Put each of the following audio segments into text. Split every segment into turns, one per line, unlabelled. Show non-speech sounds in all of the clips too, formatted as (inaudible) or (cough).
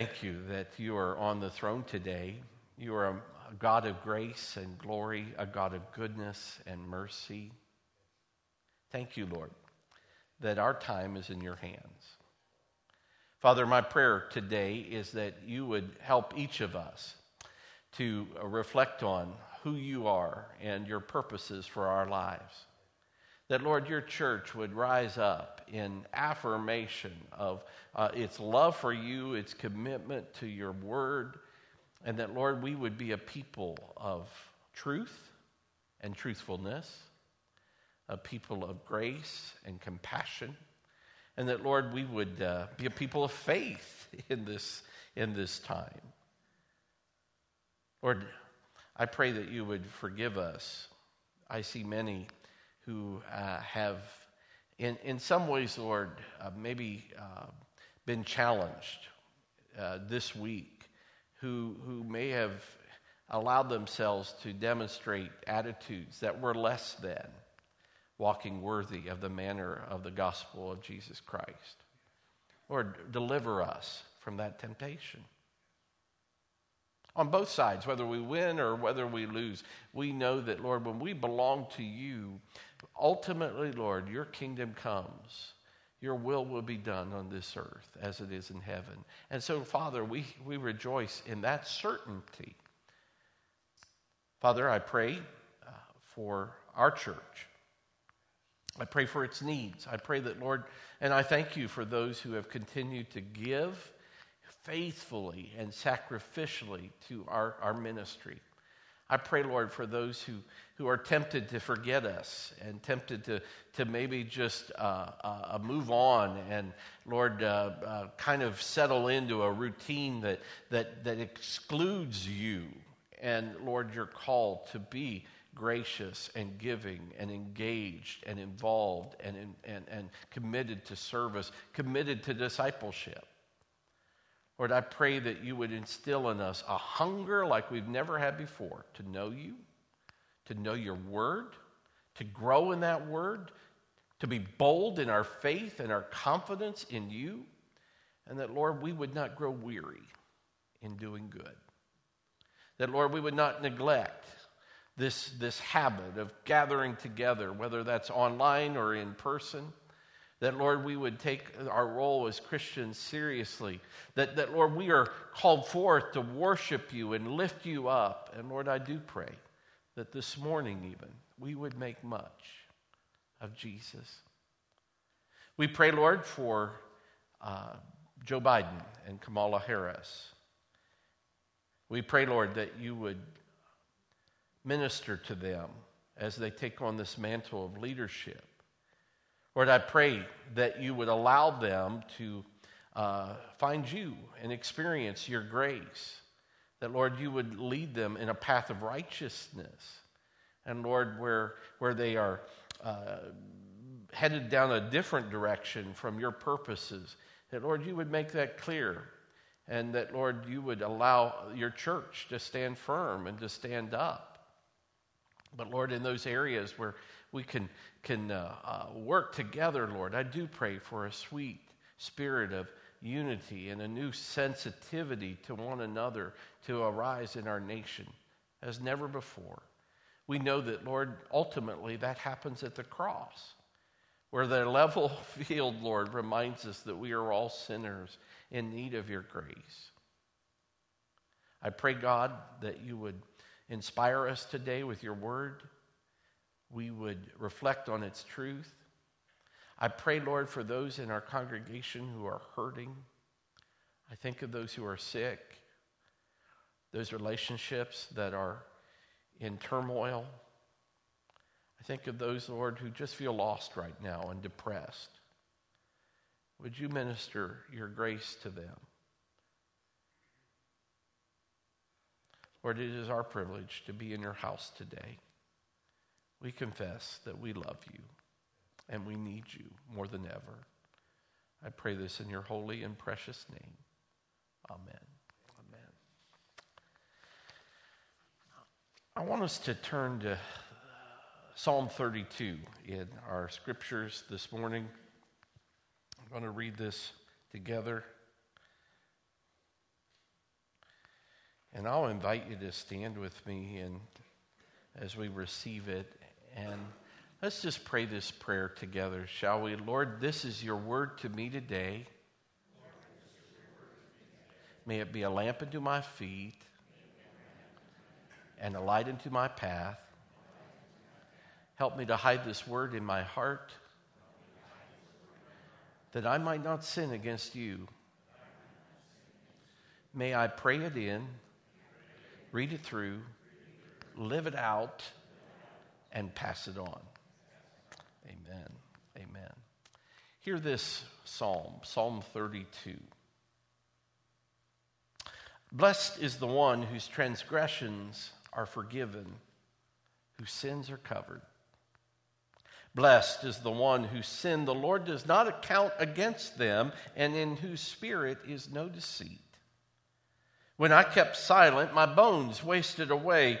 Thank you that you are on the throne today. You are a God of grace and glory, a God of goodness and mercy. Thank you, Lord, that our time is in your hands. Father, my prayer today is that you would help each of us to reflect on who you are and your purposes for our lives. That, Lord, your church would rise up in affirmation of uh, its love for you, its commitment to your word, and that, Lord, we would be a people of truth and truthfulness, a people of grace and compassion, and that, Lord, we would uh, be a people of faith (laughs) in this, in this time. Lord, I pray that you would forgive us. I see many who uh, have, in, in some ways, Lord, uh, maybe uh, been challenged uh, this week, who, who may have allowed themselves to demonstrate attitudes that were less than walking worthy of the manner of the gospel of Jesus Christ. Lord, deliver us from that temptation on both sides, whether we win or whether we lose. We know that, Lord, when we belong to you, ultimately, Lord, your kingdom comes. Your will will be done on this earth as it is in heaven. And so, Father, we, we rejoice in that certainty. Father, I pray uh, for our church. I pray for its needs. I pray that, Lord, and I thank you for those who have continued to give faithfully and sacrificially to our, our ministry. I pray, Lord, for those who, who are tempted to forget us and tempted to, to maybe just uh, uh, move on and, Lord, uh, uh kind of settle into a routine that, that, that excludes you. And, Lord, you're called to be gracious and giving and engaged and involved and, and, and committed to service, committed to discipleship. Lord, I pray that you would instill in us a hunger like we've never had before to know you, to know your word, to grow in that word, to be bold in our faith and our confidence in you, and that, Lord, we would not grow weary in doing good. That, Lord, we would not neglect this, this habit of gathering together, whether that's online or in person that, Lord, we would take our role as Christians seriously. That, that, Lord, we are called forth to worship you and lift you up. And, Lord, I do pray that this morning, even, we would make much of Jesus. We pray, Lord, for uh, Joe Biden and Kamala Harris. We pray, Lord, that you would minister to them as they take on this mantle of leadership. Lord, I pray that you would allow them to uh, find you and experience your grace. That, Lord, you would lead them in a path of righteousness. And, Lord, where, where they are uh, headed down a different direction from your purposes, that, Lord, you would make that clear. And that, Lord, you would allow your church to stand firm and to stand up. But, Lord, in those areas where we can, can uh, uh, work together, Lord. I do pray for a sweet spirit of unity and a new sensitivity to one another to arise in our nation as never before. We know that, Lord, ultimately that happens at the cross, where the level (laughs) field, Lord, reminds us that we are all sinners in need of your grace. I pray, God, that you would inspire us today with your word we would reflect on its truth. I pray, Lord, for those in our congregation who are hurting. I think of those who are sick, those relationships that are in turmoil. I think of those, Lord, who just feel lost right now and depressed. Would you minister your grace to them? Lord, it is our privilege to be in your house today we confess that we love you and we need you more than ever. I pray this in your holy and precious name. Amen. Amen. I want us to turn to Psalm 32 in our scriptures this morning. I'm going to read this together. And I'll invite you to stand with me and as we receive it. And let's just pray this prayer together, shall we? Lord, this is your word to me today. May it be a lamp unto my feet and a light unto my path. Help me to hide this word in my heart that I might not sin against you. May I pray it in, read it through, live it out, and pass it on. Amen. Amen. Hear this psalm, Psalm 32. Blessed is the one whose transgressions are forgiven, whose sins are covered. Blessed is the one whose sin the Lord does not account against them, and in whose spirit is no deceit. When I kept silent, my bones wasted away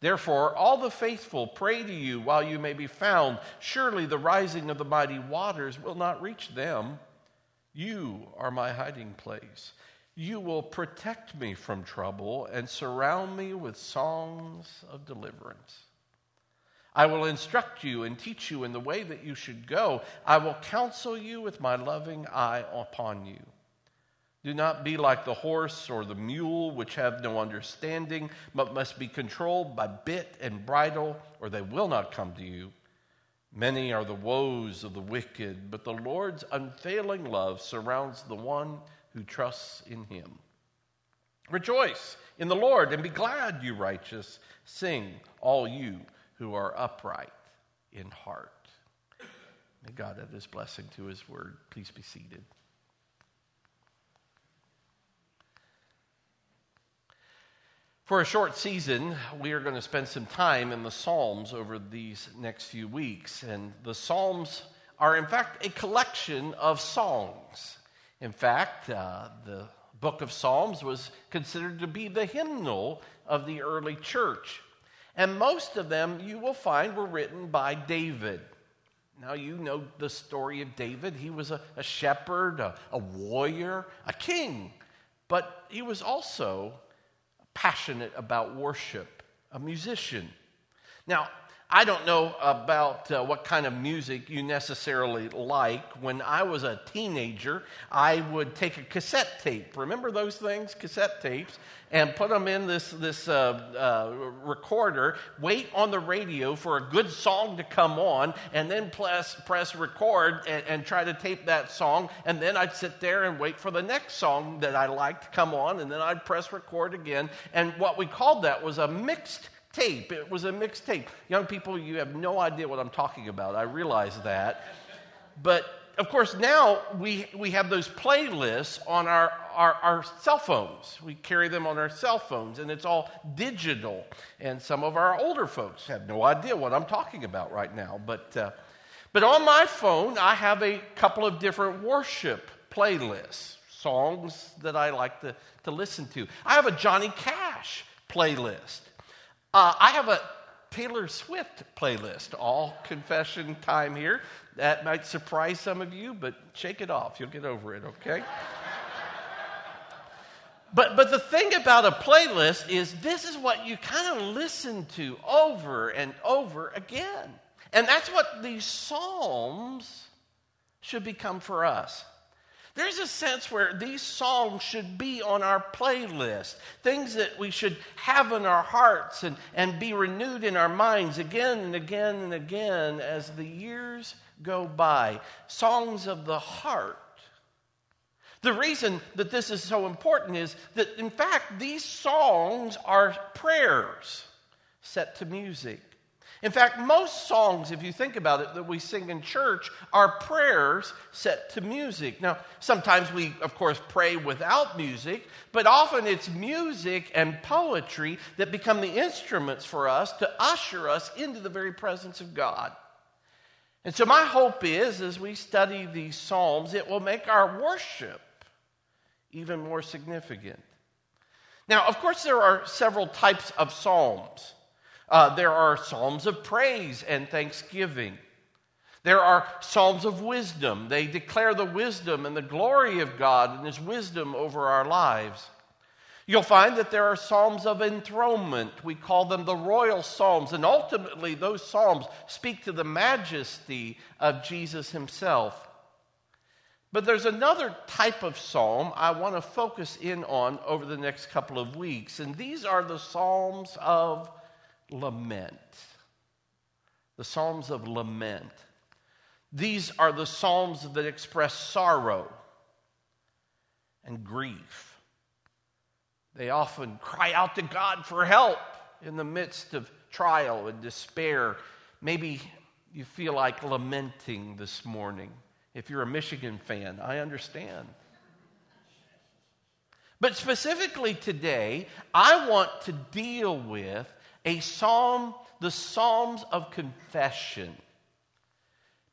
Therefore, all the faithful pray to you while you may be found. Surely the rising of the mighty waters will not reach them. You are my hiding place. You will protect me from trouble and surround me with songs of deliverance. I will instruct you and teach you in the way that you should go. I will counsel you with my loving eye upon you. Do not be like the horse or the mule, which have no understanding, but must be controlled by bit and bridle, or they will not come to you. Many are the woes of the wicked, but the Lord's unfailing love surrounds the one who trusts in him. Rejoice in the Lord and be glad, you righteous. Sing, all you who are upright in heart. May God add his blessing to his word. Please be seated. For a short season, we are going to spend some time in the Psalms over these next few weeks. And the Psalms are, in fact, a collection of songs. In fact, uh, the book of Psalms was considered to be the hymnal of the early church. And most of them you will find were written by David. Now, you know the story of David. He was a, a shepherd, a, a warrior, a king, but he was also passionate about worship, a musician. Now, I don't know about uh, what kind of music you necessarily like. When I was a teenager, I would take a cassette tape. Remember those things, cassette tapes, and put them in this this uh, uh, recorder. Wait on the radio for a good song to come on, and then press press record and, and try to tape that song. And then I'd sit there and wait for the next song that I liked to come on, and then I'd press record again. And what we called that was a mixed tape. It was a mixtape. Young people, you have no idea what I'm talking about. I realize that. But of course, now we, we have those playlists on our, our, our, cell phones. We carry them on our cell phones, and it's all digital. And some of our older folks have no idea what I'm talking about right now. But, uh, but on my phone, I have a couple of different worship playlists, songs that I like to, to listen to. I have a Johnny Cash playlist. Uh, I have a Taylor Swift playlist, all confession time here. That might surprise some of you, but shake it off. You'll get over it, okay? but, but the thing about a playlist is this is what you kind of listen to over and over again. And that's what these Psalms should become for us. There's a sense where these songs should be on our playlist, things that we should have in our hearts and, and be renewed in our minds again and again and again as the years go by. Songs of the heart. The reason that this is so important is that, in fact, these songs are prayers set to music. In fact, most songs, if you think about it, that we sing in church are prayers set to music. Now, sometimes we, of course, pray without music, but often it's music and poetry that become the instruments for us to usher us into the very presence of God. And so, my hope is as we study these Psalms, it will make our worship even more significant. Now, of course, there are several types of Psalms. Uh, there are Psalms of praise and thanksgiving. There are Psalms of wisdom. They declare the wisdom and the glory of God and His wisdom over our lives. You'll find that there are Psalms of enthronement. We call them the royal Psalms. And ultimately, those Psalms speak to the majesty of Jesus Himself. But there's another type of psalm I want to focus in on over the next couple of weeks, and these are the Psalms of lament. The Psalms of lament. These are the Psalms that express sorrow and grief. They often cry out to God for help in the midst of trial and despair. Maybe you feel like lamenting this morning. If you're a Michigan fan, I understand. But specifically today, I want to deal with a psalm, the Psalms of Confession.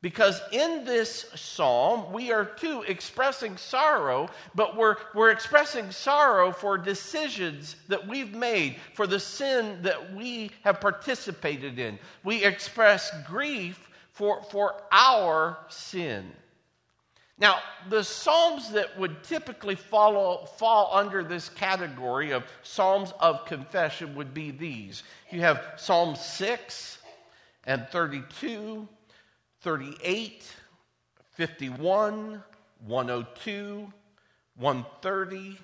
Because in this psalm, we are too expressing sorrow, but we're, we're expressing sorrow for decisions that we've made, for the sin that we have participated in. We express grief for, for our sin. Now, the Psalms that would typically follow, fall under this category of Psalms of confession would be these. You have Psalm 6 and 32, 38, 51, 102, 130,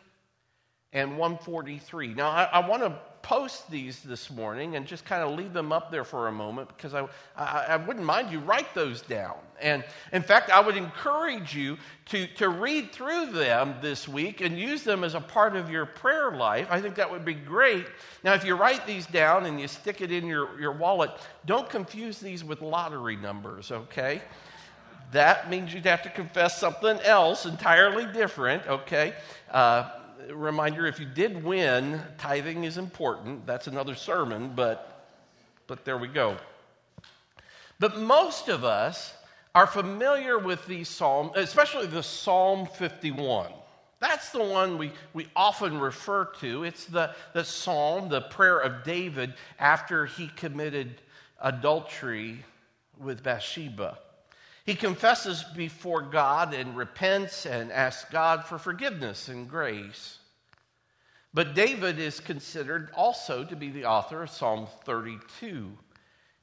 and 143. Now, I, I want to post these this morning and just kind of leave them up there for a moment because I, I, I, wouldn't mind you write those down. And in fact, I would encourage you to, to read through them this week and use them as a part of your prayer life. I think that would be great. Now, if you write these down and you stick it in your, your wallet, don't confuse these with lottery numbers, okay? That means you'd have to confess something else entirely different, okay? Uh, reminder if you did win, tithing is important. That's another sermon, but, but there we go. But most of us are familiar with these psalms, especially the Psalm 51. That's the one we, we often refer to. It's the, the psalm, the prayer of David after he committed adultery with Bathsheba. He confesses before God and repents and asks God for forgiveness and grace. But David is considered also to be the author of Psalm 32.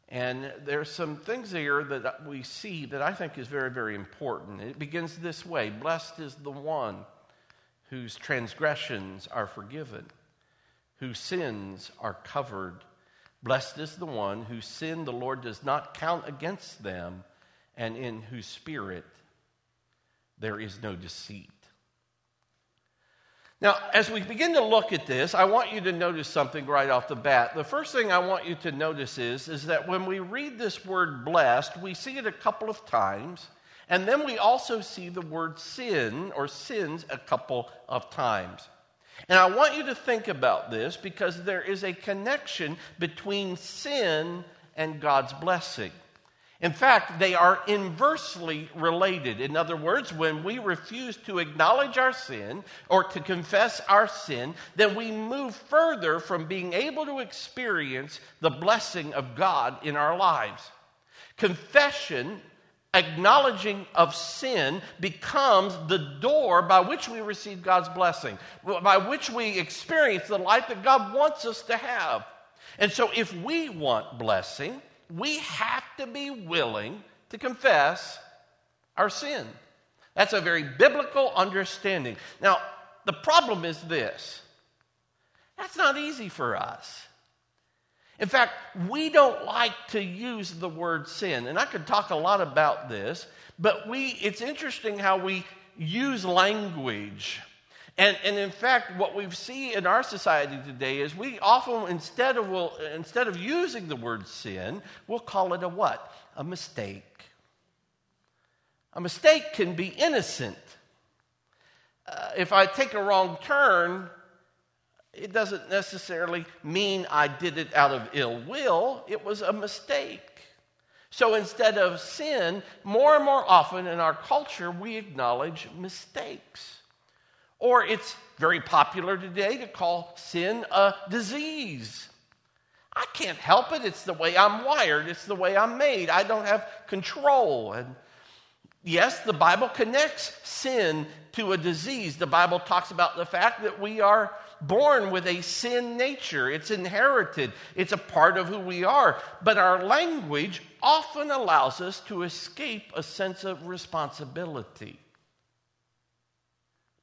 And there's some things here that we see that I think is very, very important. It begins this way Blessed is the one whose transgressions are forgiven, whose sins are covered. Blessed is the one whose sin the Lord does not count against them and in whose spirit there is no deceit. Now, as we begin to look at this, I want you to notice something right off the bat. The first thing I want you to notice is, is that when we read this word blessed, we see it a couple of times, and then we also see the word sin or sins a couple of times. And I want you to think about this because there is a connection between sin and God's blessing. In fact, they are inversely related. In other words, when we refuse to acknowledge our sin or to confess our sin, then we move further from being able to experience the blessing of God in our lives. Confession, acknowledging of sin, becomes the door by which we receive God's blessing, by which we experience the life that God wants us to have. And so, if we want blessing, we have to be willing to confess our sin. That's a very biblical understanding. Now, the problem is this that's not easy for us. In fact, we don't like to use the word sin. And I could talk a lot about this, but we, it's interesting how we use language and, and in fact, what we see in our society today is we often, instead of, we'll, instead of using the word sin, we'll call it a what? A mistake. A mistake can be innocent. Uh, if I take a wrong turn, it doesn't necessarily mean I did it out of ill will, it was a mistake. So instead of sin, more and more often in our culture, we acknowledge mistakes. Or it's very popular today to call sin a disease. I can't help it. It's the way I'm wired, it's the way I'm made. I don't have control. And yes, the Bible connects sin to a disease. The Bible talks about the fact that we are born with a sin nature, it's inherited, it's a part of who we are. But our language often allows us to escape a sense of responsibility.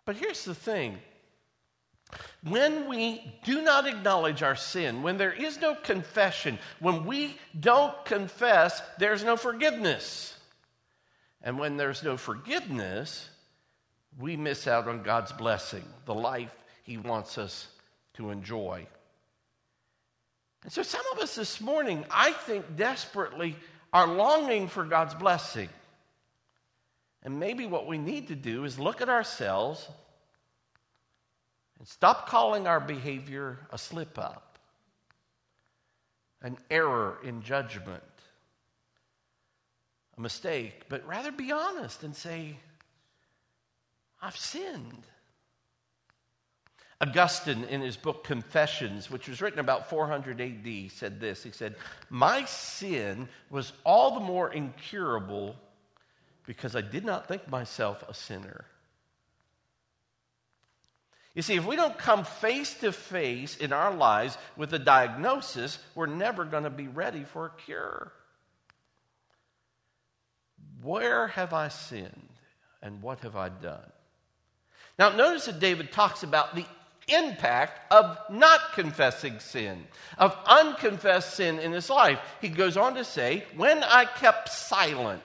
But here's the thing when we do not acknowledge our sin, when there is no confession, when we don't confess, there's no forgiveness. And when there's no forgiveness, we miss out on God's blessing, the life He wants us to enjoy. And so, some of us this morning, I think, desperately are longing for God's blessing. And maybe what we need to do is look at ourselves and stop calling our behavior a slip up, an error in judgment, a mistake, but rather be honest and say, I've sinned. Augustine, in his book Confessions, which was written about 400 AD, said this. He said, My sin was all the more incurable because I did not think myself a sinner. You see, if we don't come face to face in our lives with a diagnosis, we're never going to be ready for a cure. Where have I sinned and what have I done? Now, notice that David talks about the impact of not confessing sin, of unconfessed sin in his life. He goes on to say, When I kept silent,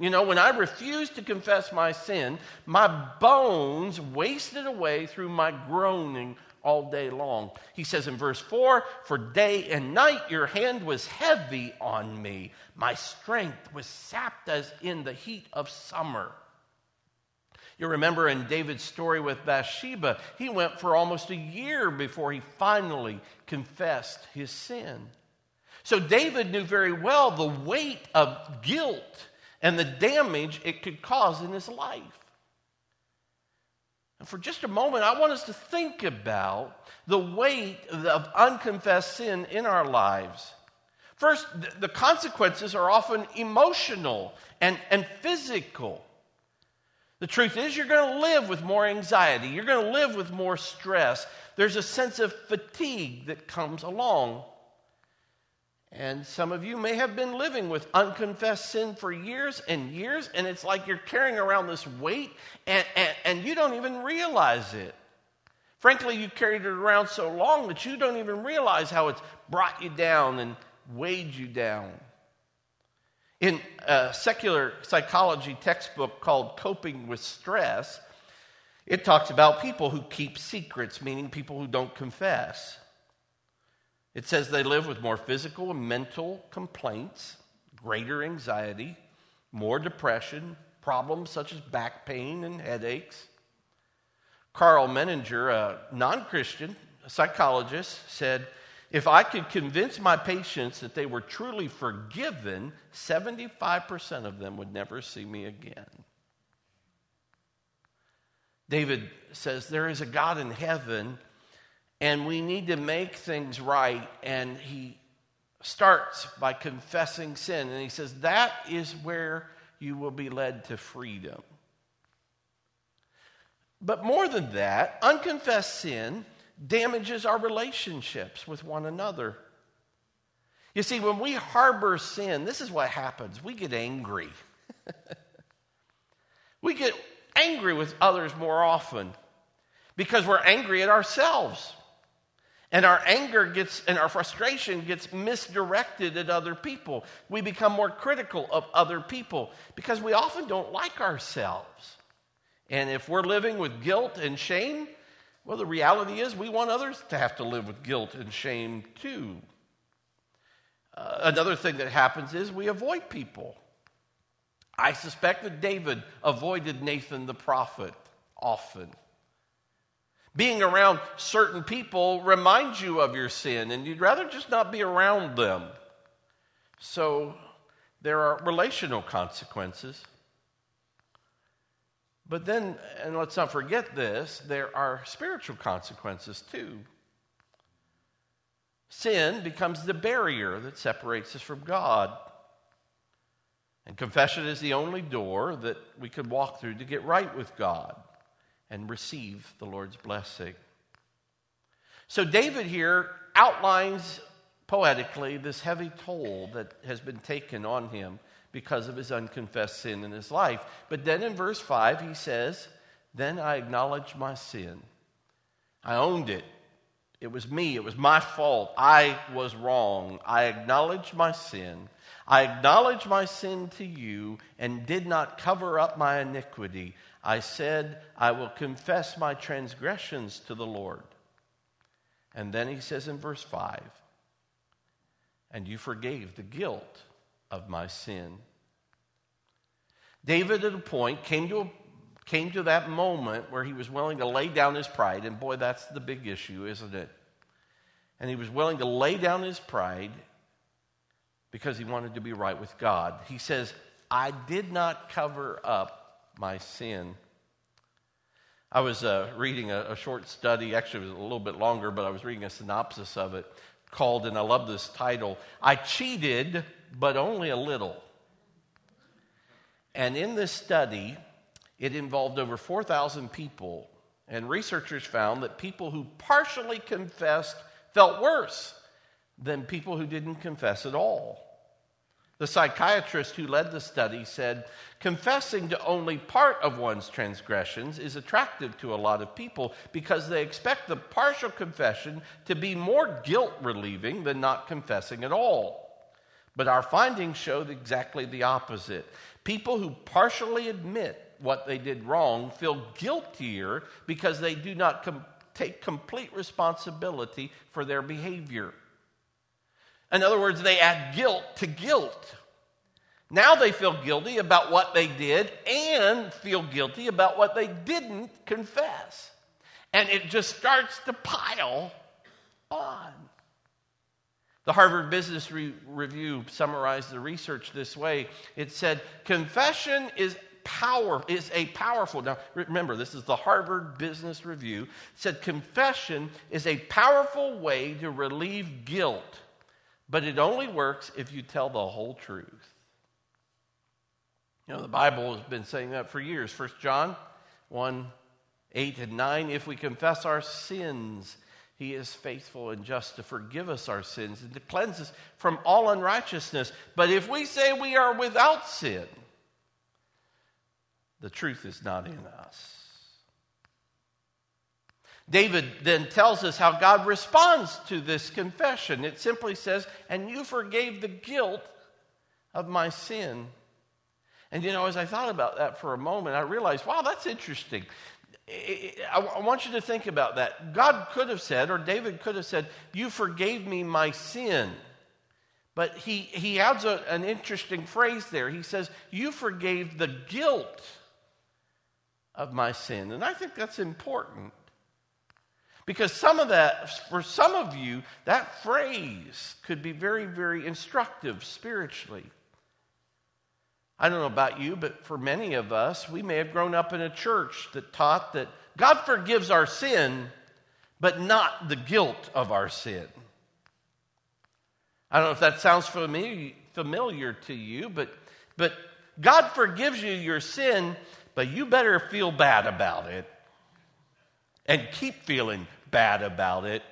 you know, when I refused to confess my sin, my bones wasted away through my groaning all day long. He says in verse 4 For day and night your hand was heavy on me, my strength was sapped as in the heat of summer. You remember in David's story with Bathsheba, he went for almost a year before he finally confessed his sin. So David knew very well the weight of guilt and the damage it could cause in his life. And for just a moment, I want us to think about the weight of unconfessed sin in our lives. First, the consequences are often emotional and, and physical. The truth is, you're going to live with more anxiety. You're going to live with more stress. There's a sense of fatigue that comes along and some of you may have been living with unconfessed sin for years and years, and it's like you're carrying around this weight and, and, and, you don't even realize it. Frankly, you've carried it around so long that you don't even realize how it's brought you down and weighed you down. In a secular psychology textbook called Coping with Stress, it talks about people who keep secrets, meaning people who don't confess. It says they live with more physical and mental complaints, greater anxiety, more depression, problems such as back pain and headaches. Karl Menninger, a non Christian psychologist, said, If I could convince my patients that they were truly forgiven, 75% of them would never see me again. David says, There is a God in heaven and we need to make things right. And he starts by confessing sin. And he says, That is where you will be led to freedom. But more than that, unconfessed sin damages our relationships with one another. You see, when we harbor sin, this is what happens we get angry. (laughs) we get angry with others more often because we're angry at ourselves. And our anger gets, and our frustration gets misdirected at other people. We become more critical of other people because we often don't like ourselves. And if we're living with guilt and shame, well, the reality is we want others to have to live with guilt and shame too. Uh, another thing that happens is we avoid people. I suspect that David avoided Nathan the prophet often. Being around certain people reminds you of your sin, and you'd rather just not be around them. So there are relational consequences. But then, and let's not forget this, there are spiritual consequences too. Sin becomes the barrier that separates us from God. And confession is the only door that we could walk through to get right with God and receive the Lord's blessing. So, David here outlines poetically this heavy toll that has been taken on him because of his unconfessed sin in his life. But then in verse 5, he says, Then I acknowledged my sin. I owned it. It was me. It was my fault. I was wrong. I acknowledged my sin. I acknowledged my sin to you and did not cover up my iniquity. I said, I will confess my transgressions to the Lord. And then he says in verse 5, and you forgave the guilt of my sin. David, at a point, came to, a, came to that moment where he was willing to lay down his pride, and boy, that's the big issue, isn't it? And he was willing to lay down his pride because he wanted to be right with God. He says, I did not cover up my sin. I was uh, reading a, a, short study, actually, it was a little bit longer, but I was reading a synopsis of it called, and I love this title I Cheated, but Only a Little. And in this study, it involved over 4,000 people, and researchers found that people who partially confessed felt worse than people who didn't confess at all. The psychiatrist who led the study said confessing to only part of one's transgressions is attractive to a lot of people because they expect the partial confession to be more guilt relieving than not confessing at all. But our findings showed exactly the opposite. People who partially admit what they did wrong feel guiltier because they do not com- take complete responsibility for their behavior. In other words, they add guilt to guilt. Now they feel guilty about what they did and feel guilty about what they didn't confess. And it just starts to pile on. The Harvard Business Re- Review summarized the research this way. It said, confession is power is a powerful now remember this is the harvard business review said confession is a powerful way to relieve guilt but it only works if you tell the whole truth. You know, the Bible has been saying that for years. 1 John 1 8 and 9. If we confess our sins, he is faithful and just to forgive us our sins and to cleanse us from all unrighteousness. But if we say we are without sin, the truth is not in us. David then tells us how God responds to this confession. It simply says, And you forgave the guilt of my sin. And you know, as I thought about that for a moment, I realized, wow, that's interesting. I want you to think about that. God could have said, or David could have said, You forgave me my sin. But he, he adds a, an interesting phrase there. He says, You forgave the guilt of my sin. And I think that's important. Because some of that, for some of you, that phrase could be very, very instructive spiritually. I don't know about you, but for many of us, we may have grown up in a church that taught that God forgives our sin, but not the guilt of our sin. I don't know if that sounds familiar, familiar to you, but, but God forgives you your sin, but you better feel bad about it and keep feeling bad about it,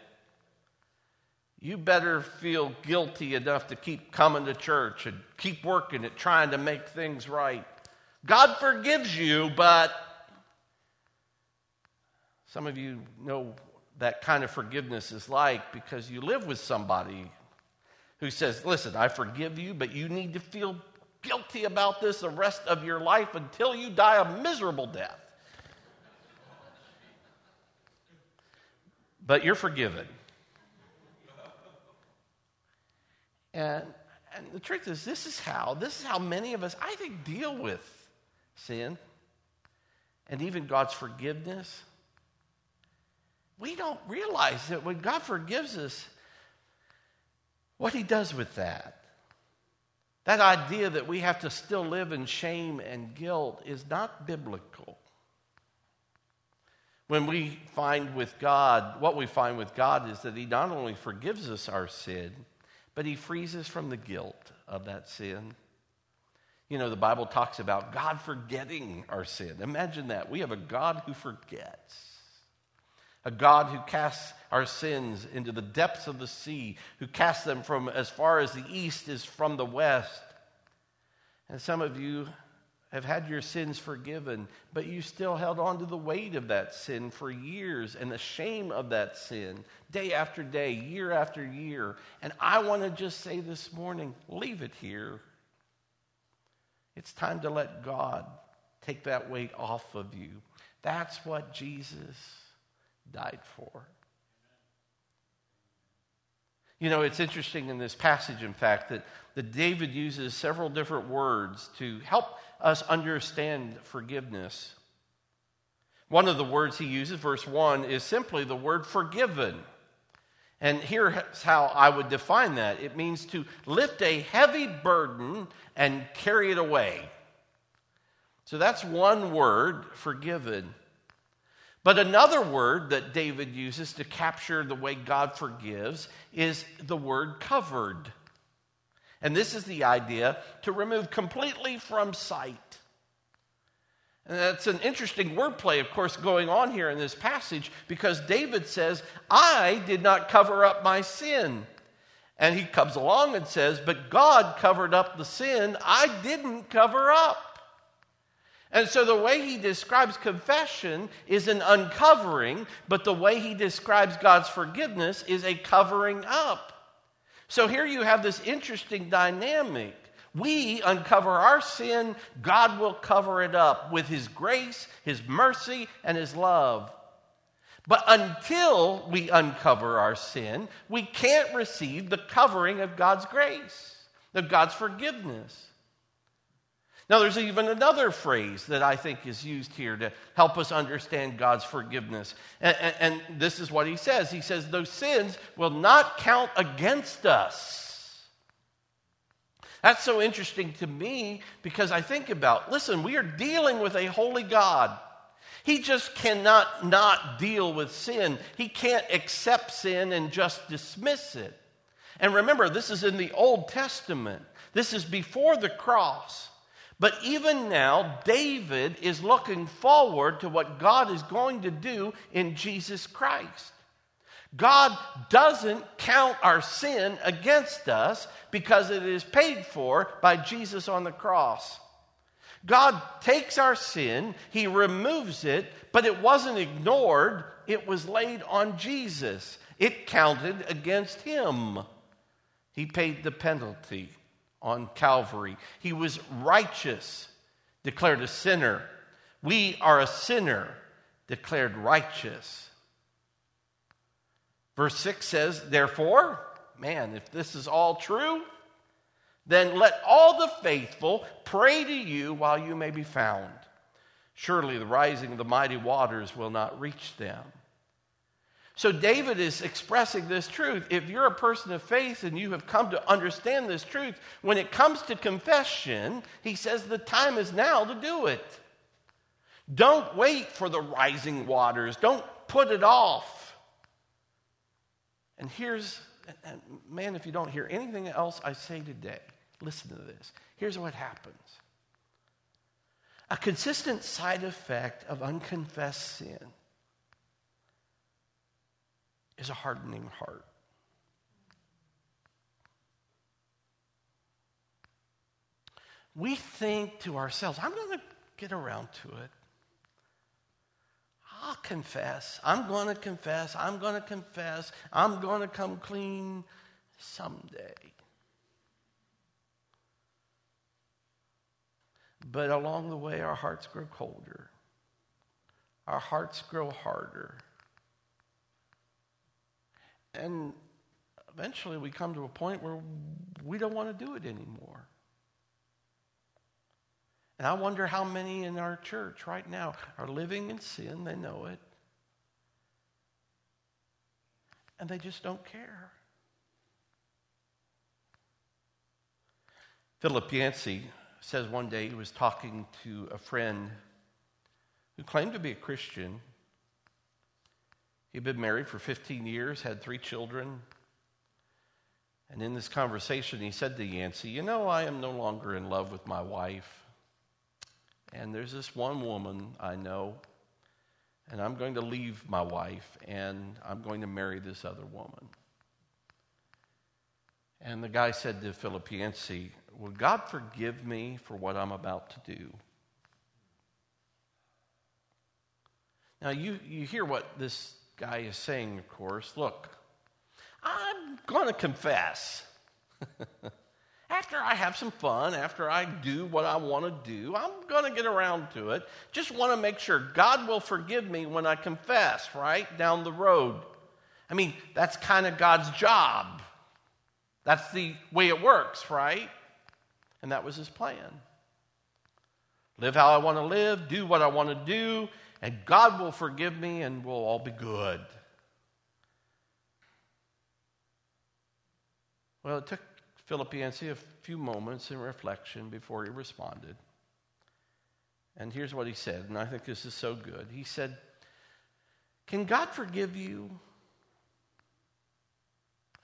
you better feel guilty enough to keep coming to church and keep working at trying to make things right. God forgives you, but some of you know that kind of forgiveness is like because you live with somebody who says, Listen, I forgive you, but you need to feel guilty about this the rest of your life until you die a miserable death. But you're forgiven. And, and the truth is, this is how, this is how many of us, I think, deal with sin and even God's forgiveness. We don't realize that when God forgives us, what He does with that. That idea that we have to still live in shame and guilt is not biblical. When we find with God, what we find with God is that He not only forgives us our sin, but He frees us from the guilt of that sin. You know, the Bible talks about God forgetting our sin. Imagine that. We have a God who forgets. A God who casts our sins into the depths of the sea, who casts them from as far as the east is from the west. And some of you have had your sins forgiven, but you still held on to the weight of that sin for years and the shame of that sin, day after day, year after year. And I want to just say this morning leave it here. It's time to let God take that weight off of you. That's what Jesus died for. You know, it's interesting in this passage, in fact, that, that David uses several different words to help us understand forgiveness. One of the words he uses, verse 1, is simply the word forgiven. And here's how I would define that it means to lift a heavy burden and carry it away. So that's one word, forgiven. But another word that David uses to capture the way God forgives is the word covered. And this is the idea to remove completely from sight. And that's an interesting wordplay, of course, going on here in this passage because David says, I did not cover up my sin. And he comes along and says, But God covered up the sin I didn't cover up. And so the way he describes confession is an uncovering, but the way he describes God's forgiveness is a covering up. So here you have this interesting dynamic. We uncover our sin, God will cover it up with His grace, His mercy, and His love. But until we uncover our sin, we can't receive the covering of God's grace, of God's forgiveness. Now, there's even another phrase that I think is used here to help us understand God's forgiveness. And, and, and, this is what he says He says, Those sins will not count against us. That's so interesting to me because I think about listen, we are dealing with a holy God. He just cannot not deal with sin. He can't accept sin and just dismiss it. And remember, this is in the Old Testament, this is before the cross. But even now, David is looking forward to what God is going to do in Jesus Christ. God doesn't count our sin against us because it is paid for by Jesus on the cross. God takes our sin, He removes it, but it wasn't ignored, it was laid on Jesus. It counted against Him. He paid the penalty on Calvary. He was righteous, declared a sinner. We are a sinner, declared righteous. Verse 6 says, Therefore, man, if this is all true, then let all the faithful pray to you while you may be found. Surely the rising of the mighty waters will not reach them. So David is expressing this truth. If you're a person of faith and you have come to understand this truth, when it comes to confession, he says the time is now to do it. Don't wait for the rising waters. Don't put it off. And here's, and man, if you don't hear anything else I say today, listen to this. Here's what happens a consistent side effect of unconfessed sin is a hardening heart. We think to ourselves, I'm going to get around to it. I'll confess. I'm going to confess. I'm going to confess. I'm going to come clean someday. But along the way, our hearts grow colder. Our hearts grow harder. And eventually we come to a point where we don't want to do it anymore. And I wonder how many in our church right now are living in sin, they know it, and they just don't care. Philip Yancey says one day he was talking to a friend who claimed to be a Christian. He'd been married for 15 years, had three children. And in this conversation, he said to Yancey, You know, I am no longer in love with my wife. And there's this one woman I know, and I'm going to leave my wife, and I'm going to marry this other woman. And the guy said to Philip Yancey, Will God forgive me for what I'm about to do? Now, you, you hear what this guy is saying, of course. Look, I'm going to confess. (laughs) after I have some fun, after I do what I want to do, I'm going to get around to it. Just want to make sure God will forgive me when I confess, right? Down the road. I mean, that's kind of God's job. That's the way it works, right? And that was his plan. Live how I want to live, do what I want to do, and God will forgive me and we'll all be good. Well, it took Philip Yancey a few moments in reflection before he responded. And here's what he said, and I think this is so good. He said, Can God forgive you?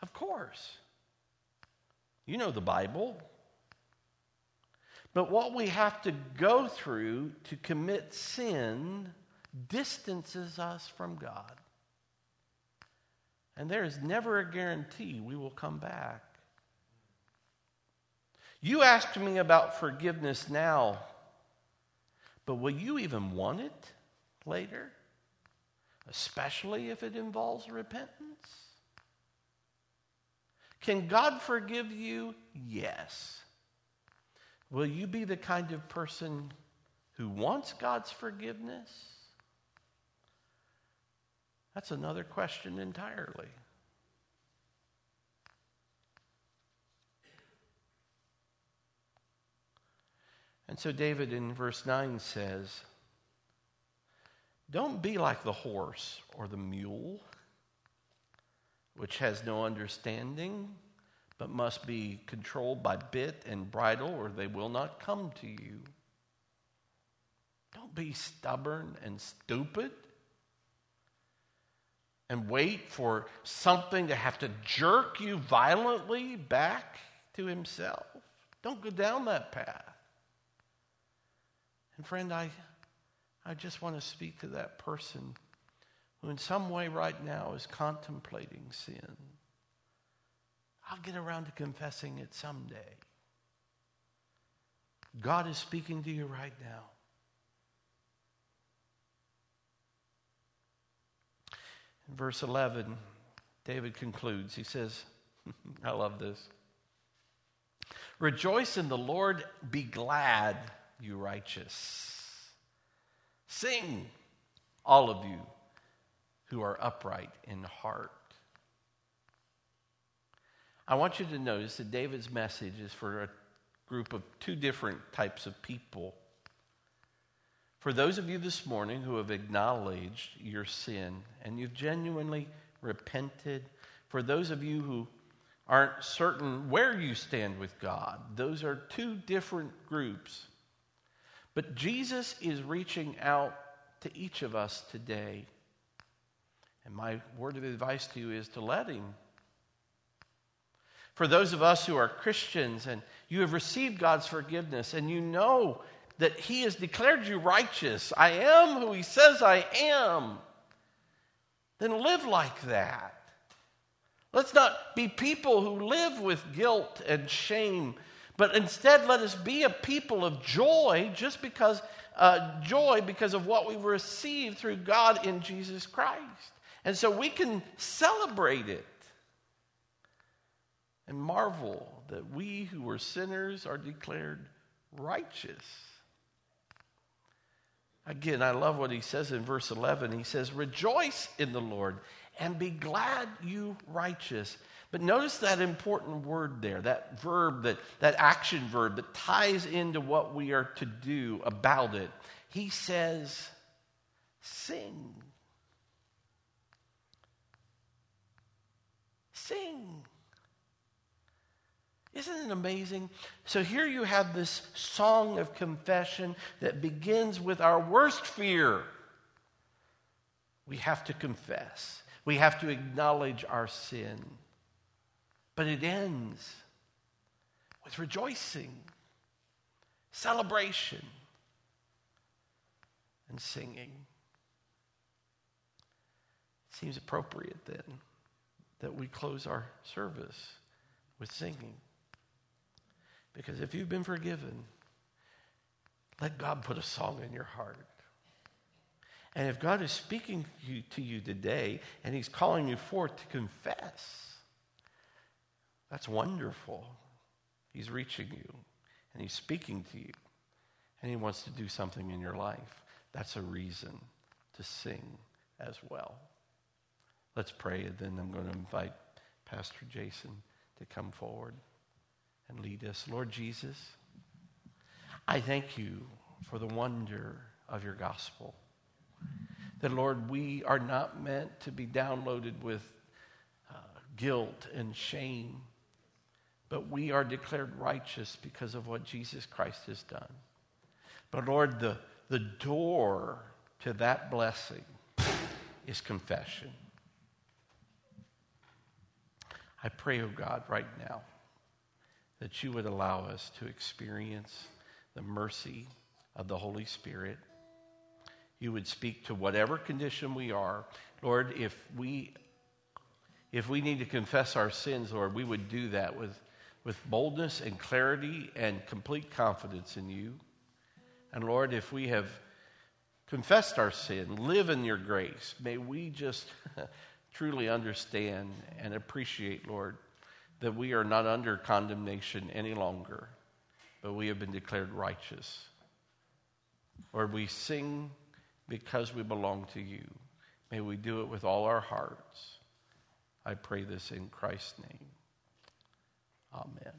Of course. You know the Bible. But what we have to go through to commit sin distances us from God. And there is never a guarantee we will come back. You asked me about forgiveness now, but will you even want it later? Especially if it involves repentance? Can God forgive you? Yes. Will you be the kind of person who wants God's forgiveness? That's another question entirely. And so David in verse 9 says, Don't be like the horse or the mule which has no understanding, but must be controlled by bit and bridle, or they will not come to you. Don't be stubborn and stupid and wait for something to have to jerk you violently back to himself. Don't go down that path. And friend, I, I just want to speak to that person who in some way right now is contemplating sin. I'll get around to confessing it someday. God is speaking to you right now. Verse 11, David concludes. He says, (laughs) I love this. Rejoice in the Lord, be glad, you righteous. Sing, all of you who are upright in heart. I want you to notice that David's message is for a group of two different types of people. For those of you this morning who have acknowledged your sin and you've genuinely repented, for those of you who aren't certain where you stand with God, those are two different groups. But Jesus is reaching out to each of us today and my word of advice to you is to let Him. For those of us who are Christians and you have received God's forgiveness and you know that He has declared you righteous, I am who He says I am, then live like that. Let's not be people who live with guilt and shame, but instead let us be a people of joy just because uh, joy because of what we received through God in Jesus Christ. And so we can celebrate it and marvel that we who were sinners are declared righteous. Again, I love what he says in verse 11. He says, Rejoice in the Lord and be glad, you righteous. But notice that important word there, that verb, that, that action verb that ties into what we are to do about it. He says, Sing. Sing. Isn't it amazing? So here you have this song of confession that begins with our worst fear. We have to confess, we have to acknowledge our sin. But it ends with rejoicing, celebration, and singing. It seems appropriate then that we close our service with singing. Because if you've been forgiven, let God put a song in your heart. And if God is speaking to you today and He's calling you forth to confess, that's wonderful. He's reaching you and He's speaking to you and He wants to do something in your life. That's a reason to sing as well. Let's pray, and then I'm going to invite Pastor Jason to come forward and lead us. Lord Jesus, I thank you for the wonder of your gospel. That, Lord, we are not meant to be downloaded with uh, guilt and shame, but we are declared righteous because of what Jesus Christ has done. But, Lord, the, the door to that blessing is confession. I pray, oh God, right now that you would allow us to experience the mercy of the Holy Spirit. You would speak to whatever condition we are. Lord, if we if we need to confess our sins, Lord, we would do that with, with boldness and clarity and complete confidence in you. And Lord, if we have confessed our sin, live in your grace, may we just (laughs) truly understand and appreciate, Lord, that we are not under condemnation any longer, but we have been declared righteous. Lord, we sing because we belong to you. May we do it with all our hearts. I pray this in Christ's name. Amen.